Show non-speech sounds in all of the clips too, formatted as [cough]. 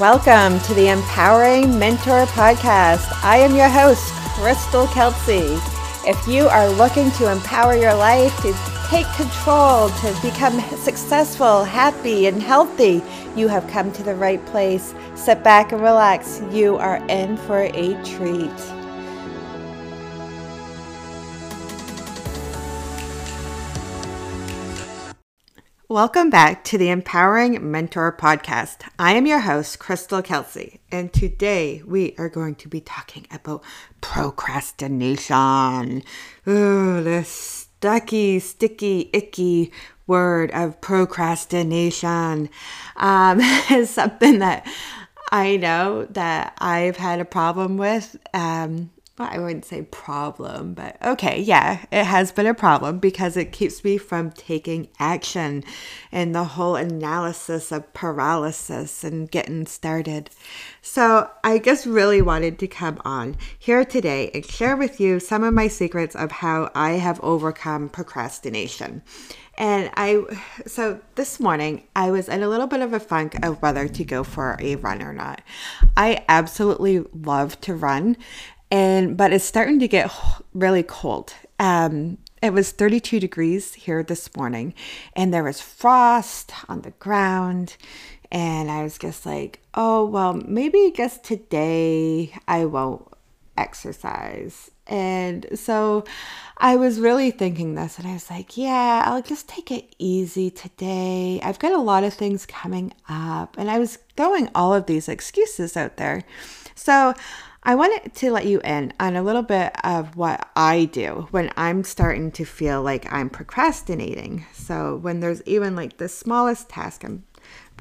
Welcome to the Empowering Mentor Podcast. I am your host, Crystal Kelsey. If you are looking to empower your life, to take control, to become successful, happy, and healthy, you have come to the right place. Sit back and relax. You are in for a treat. Welcome back to the Empowering Mentor Podcast. I am your host, Crystal Kelsey, and today we are going to be talking about procrastination. Ooh, the stucky, sticky, icky word of procrastination um, [laughs] is something that I know that I've had a problem with. Um, well, I wouldn't say problem, but okay, yeah, it has been a problem because it keeps me from taking action and the whole analysis of paralysis and getting started. So, I just really wanted to come on here today and share with you some of my secrets of how I have overcome procrastination. And I, so this morning, I was in a little bit of a funk of whether to go for a run or not. I absolutely love to run and but it's starting to get really cold. Um, it was 32 degrees here this morning, and there was frost on the ground. And I was just like, oh, well, maybe I guess today I won't exercise. And so I was really thinking this, and I was like, yeah, I'll just take it easy today. I've got a lot of things coming up. And I was throwing all of these excuses out there. So I wanted to let you in on a little bit of what I do when I'm starting to feel like I'm procrastinating. So, when there's even like the smallest task, I'm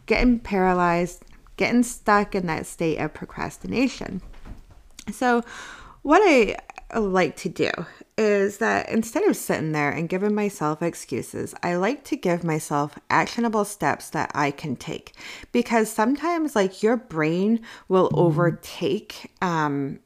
getting paralyzed, getting stuck in that state of procrastination. So, what I like to do is that instead of sitting there and giving myself excuses, I like to give myself actionable steps that I can take because sometimes, like, your brain will mm-hmm. overtake um,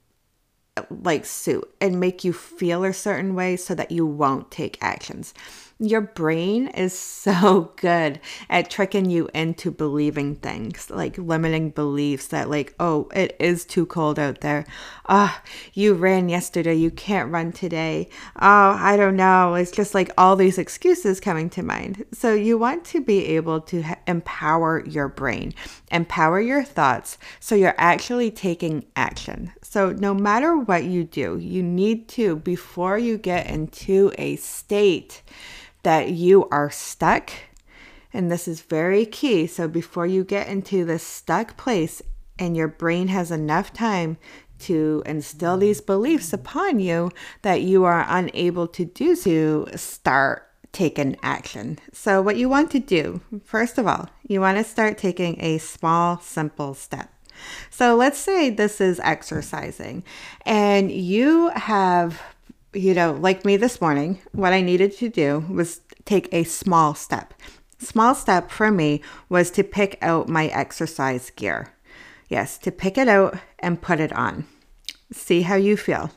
like suit and make you feel a certain way so that you won't take actions. Your brain is [laughs] so good at tricking you into believing things, like limiting beliefs that, like, oh, it is too cold out there. Ah, oh, you ran yesterday, you can't run today. Oh, I don't know. It's just like all these excuses coming to mind. So, you want to be able to ha- empower your brain, empower your thoughts, so you're actually taking action. So, no matter what you do, you need to, before you get into a state, that you are stuck. And this is very key. So before you get into this stuck place and your brain has enough time to instill these beliefs upon you that you are unable to do to start taking action. So, what you want to do, first of all, you want to start taking a small, simple step. So, let's say this is exercising and you have you know, like me this morning, what I needed to do was take a small step. Small step for me was to pick out my exercise gear. Yes, to pick it out and put it on. See how you feel.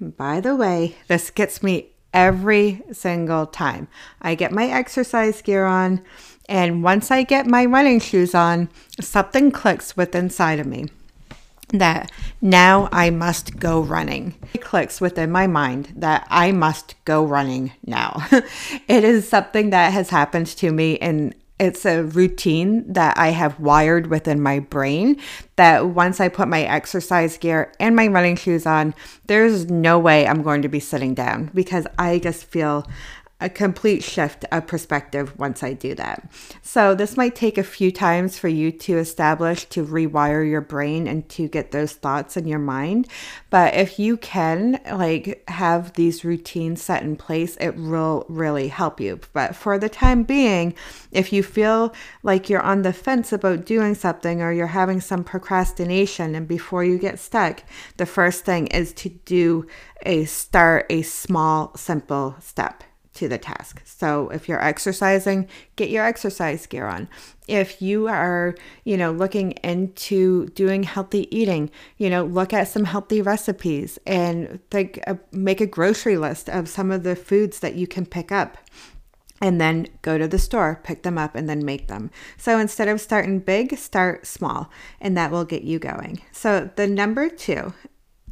By the way, this gets me every single time. I get my exercise gear on, and once I get my running shoes on, something clicks within inside of me that now I must go running. It clicks within my mind that I must go running now. [laughs] it is something that has happened to me and it's a routine that I have wired within my brain that once I put my exercise gear and my running shoes on, there's no way I'm going to be sitting down because I just feel a complete shift of perspective once I do that. So, this might take a few times for you to establish, to rewire your brain and to get those thoughts in your mind. But if you can, like, have these routines set in place, it will really help you. But for the time being, if you feel like you're on the fence about doing something or you're having some procrastination, and before you get stuck, the first thing is to do a start a small, simple step to the task. So if you're exercising, get your exercise gear on. If you are, you know, looking into doing healthy eating, you know, look at some healthy recipes and think uh, make a grocery list of some of the foods that you can pick up and then go to the store, pick them up, and then make them. So instead of starting big, start small, and that will get you going. So the number two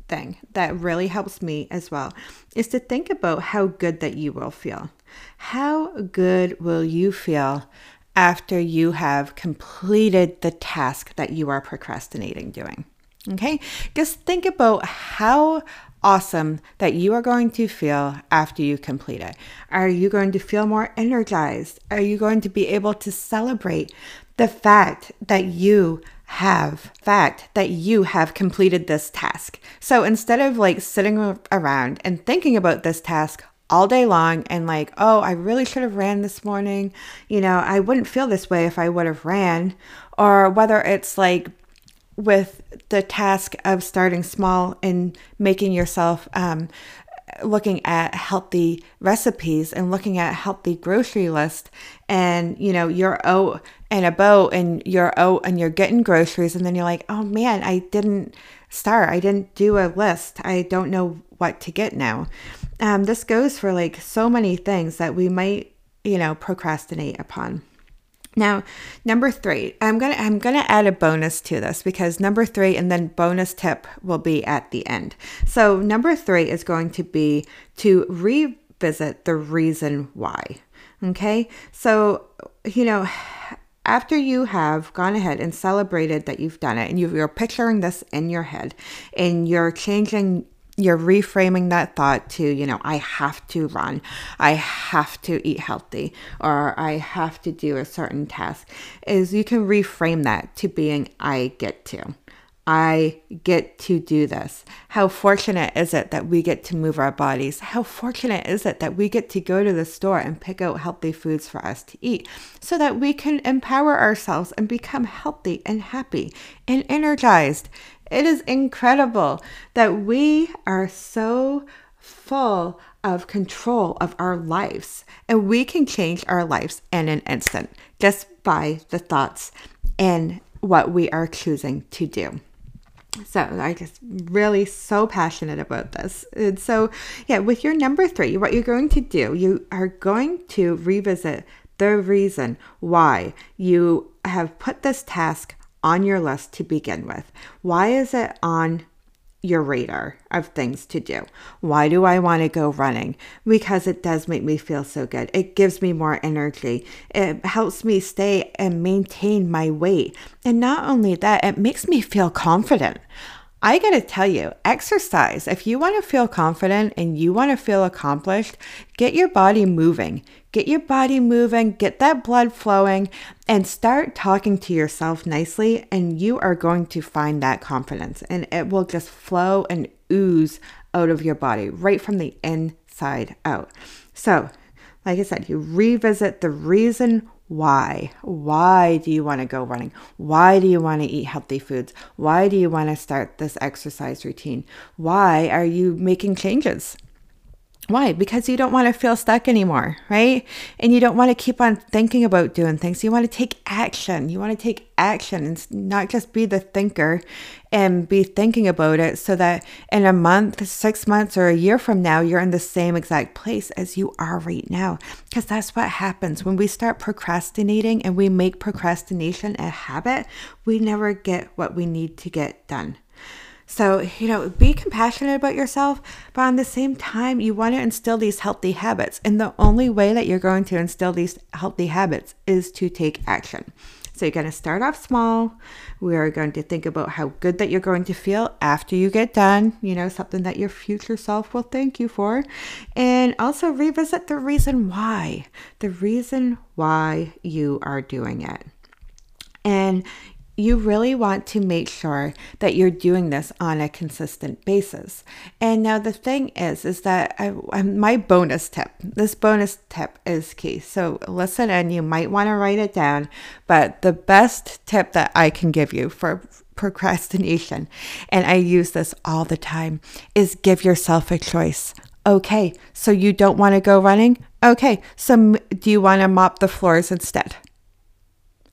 thing that really helps me as well is to think about how good that you will feel. How good will you feel after you have completed the task that you are procrastinating doing? Okay, just think about how awesome that you are going to feel after you complete it. Are you going to feel more energized? Are you going to be able to celebrate the fact that you have fact that you have completed this task. So instead of like sitting around and thinking about this task all day long and like, oh, I really should have ran this morning. You know, I wouldn't feel this way if I would have ran. Or whether it's like with the task of starting small and making yourself um, looking at healthy recipes and looking at healthy grocery list and you know you're out and about and you're out and you're getting groceries and then you're like oh man i didn't start. I didn't do a list. I don't know what to get now. Um, this goes for like so many things that we might you know procrastinate upon now, number three, I'm gonna I'm gonna add a bonus to this because number three and then bonus tip will be at the end. So number three is going to be to revisit the reason why. Okay, so you know after you have gone ahead and celebrated that you've done it and you're picturing this in your head and you're changing you're reframing that thought to, you know, I have to run, I have to eat healthy, or I have to do a certain task, is you can reframe that to being, I get to. I get to do this. How fortunate is it that we get to move our bodies? How fortunate is it that we get to go to the store and pick out healthy foods for us to eat so that we can empower ourselves and become healthy and happy and energized it is incredible that we are so full of control of our lives and we can change our lives in an instant just by the thoughts and what we are choosing to do. So I just really so passionate about this. And so yeah, with your number three, what you're going to do, you are going to revisit the reason why you have put this task on your list to begin with? Why is it on your radar of things to do? Why do I want to go running? Because it does make me feel so good. It gives me more energy. It helps me stay and maintain my weight. And not only that, it makes me feel confident. I got to tell you, exercise, if you want to feel confident and you want to feel accomplished, get your body moving. Get your body moving, get that blood flowing, and start talking to yourself nicely. And you are going to find that confidence, and it will just flow and ooze out of your body right from the inside out. So, like I said, you revisit the reason why? Why do you want to go running? Why do you want to eat healthy foods? Why do you want to start this exercise routine? Why are you making changes? Why? Because you don't want to feel stuck anymore, right? And you don't want to keep on thinking about doing things. You want to take action. You want to take action and not just be the thinker and be thinking about it so that in a month, six months, or a year from now, you're in the same exact place as you are right now. Because that's what happens when we start procrastinating and we make procrastination a habit, we never get what we need to get done. So, you know, be compassionate about yourself, but on the same time, you want to instill these healthy habits. And the only way that you're going to instill these healthy habits is to take action. So, you're going to start off small. We are going to think about how good that you're going to feel after you get done, you know, something that your future self will thank you for. And also revisit the reason why, the reason why you are doing it. And you really want to make sure that you're doing this on a consistent basis. And now the thing is, is that I, I, my bonus tip, this bonus tip is key. So listen and you might want to write it down, but the best tip that I can give you for procrastination, and I use this all the time, is give yourself a choice. Okay, so you don't want to go running? Okay, so do you want to mop the floors instead?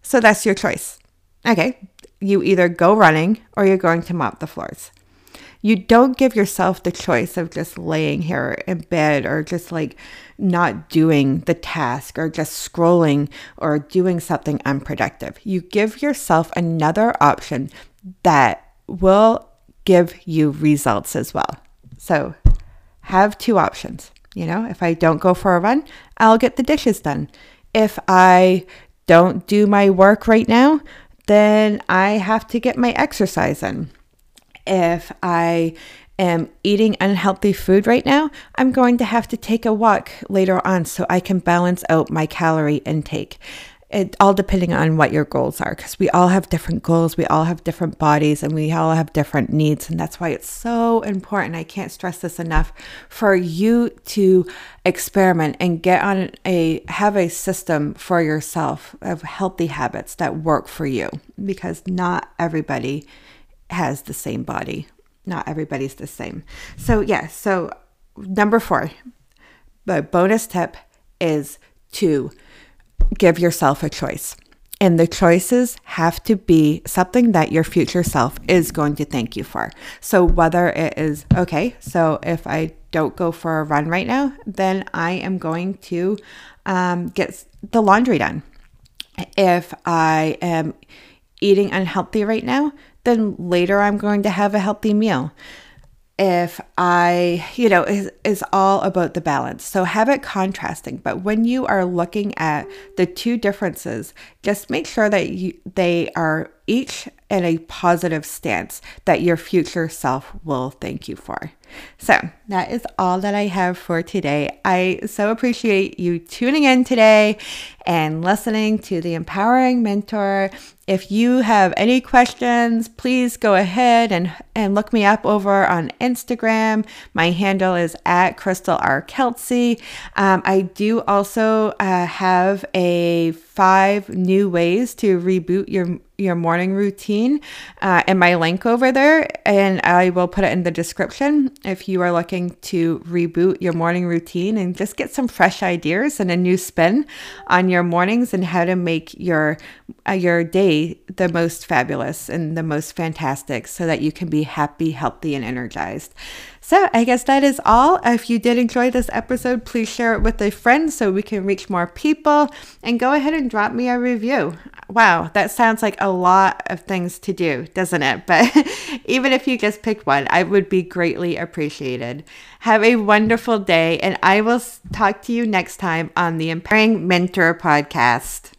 So that's your choice. Okay, you either go running or you're going to mop the floors. You don't give yourself the choice of just laying here in bed or just like not doing the task or just scrolling or doing something unproductive. You give yourself another option that will give you results as well. So have two options. You know, if I don't go for a run, I'll get the dishes done. If I don't do my work right now, then I have to get my exercise in. If I am eating unhealthy food right now, I'm going to have to take a walk later on so I can balance out my calorie intake it all depending on what your goals are because we all have different goals we all have different bodies and we all have different needs and that's why it's so important. I can't stress this enough for you to experiment and get on a have a system for yourself of healthy habits that work for you because not everybody has the same body. Not everybody's the same. So yeah so number 4 the bonus tip is to give yourself a choice. And the choices have to be something that your future self is going to thank you for. So, whether it is, okay, so if I don't go for a run right now, then I am going to um, get the laundry done. If I am eating unhealthy right now, then later I'm going to have a healthy meal if I, you know, is, is all about the balance. So have it contrasting. But when you are looking at the two differences, just make sure that you, they are each in a positive stance that your future self will thank you for. So that is all that I have for today. I so appreciate you tuning in today and listening to the Empowering Mentor. If you have any questions, please go ahead and, and look me up over on Instagram. My handle is at Crystal R. Kelsey. Um, I do also uh, have a five new ways to reboot your your morning routine uh, and my link over there and i will put it in the description if you are looking to reboot your morning routine and just get some fresh ideas and a new spin on your mornings and how to make your uh, your day the most fabulous and the most fantastic so that you can be happy healthy and energized so I guess that is all. If you did enjoy this episode, please share it with a friend so we can reach more people and go ahead and drop me a review. Wow, that sounds like a lot of things to do, doesn't it? [laughs] But even if you just pick one, I would be greatly appreciated. Have a wonderful day, and I will talk to you next time on the Empowering Mentor podcast.